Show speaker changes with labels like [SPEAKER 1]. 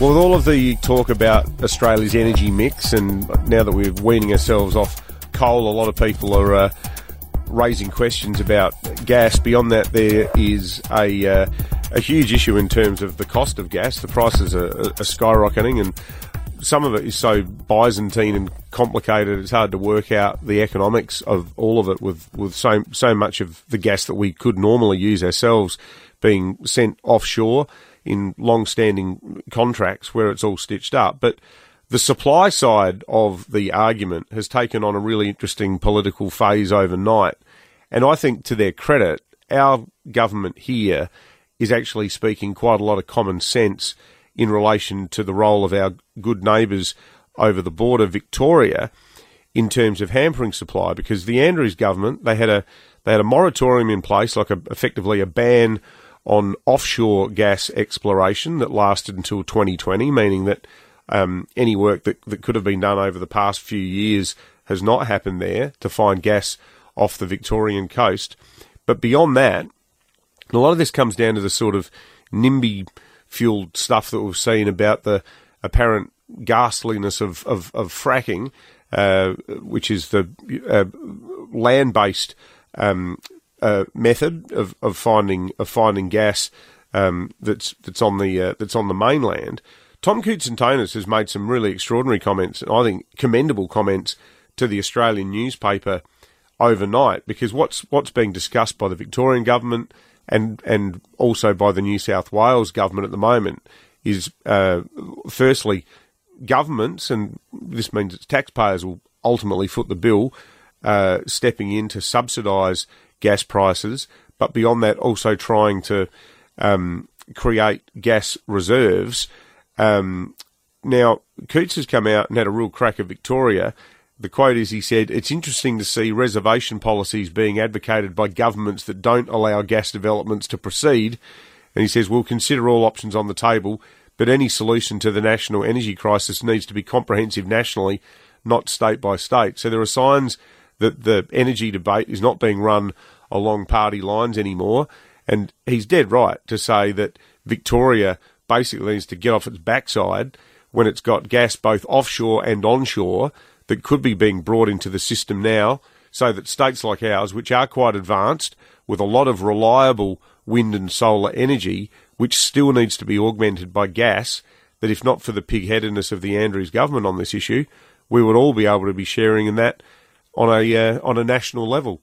[SPEAKER 1] Well, with all of the talk about Australia's energy mix, and now that we're weaning ourselves off coal, a lot of people are uh, raising questions about gas. Beyond that, there is a uh, a huge issue in terms of the cost of gas. The prices are, are skyrocketing, and some of it is so Byzantine and complicated. It's hard to work out the economics of all of it with, with so so much of the gas that we could normally use ourselves being sent offshore in long-standing contracts where it's all stitched up. But the supply side of the argument has taken on a really interesting political phase overnight. And I think to their credit, our government here is actually speaking quite a lot of common sense in relation to the role of our good neighbours over the border, Victoria, in terms of hampering supply. Because the Andrews government, they had a they had a moratorium in place, like a, effectively a ban on offshore gas exploration that lasted until 2020, meaning that um, any work that, that could have been done over the past few years has not happened there to find gas off the Victorian coast. But beyond that, a lot of this comes down to the sort of NIMBY fueled stuff that we've seen about the apparent ghastliness of, of, of fracking, uh, which is the uh, land based um, uh, method of, of finding of finding gas um, that's that's on the uh, that's on the mainland. Tom Koutsantonis has made some really extraordinary comments, and I think commendable comments to the Australian newspaper overnight, because what's what's being discussed by the Victorian government and and also by the New South Wales government at the moment is uh, firstly governments, and this means it's taxpayers will ultimately foot the bill, uh, stepping in to subsidise gas prices, but beyond that, also trying to um, create gas reserves. Um, now, Coots has come out and had a real crack at Victoria. The quote is he said, It's interesting to see reservation policies being advocated by governments that don't allow gas developments to proceed. And he says, We'll consider all options on the table, but any solution to the national energy crisis needs to be comprehensive nationally, not state by state. So there are signs that the energy debate is not being run along party lines anymore. And he's dead right to say that Victoria basically needs to get off its backside when it's got gas both offshore and onshore that could be being brought into the system now, so that states like ours, which are quite advanced with a lot of reliable wind and solar energy, which still needs to be augmented by gas, that if not for the pig-headedness of the Andrews government on this issue, we would all be able to be sharing in that on a uh, on a national level.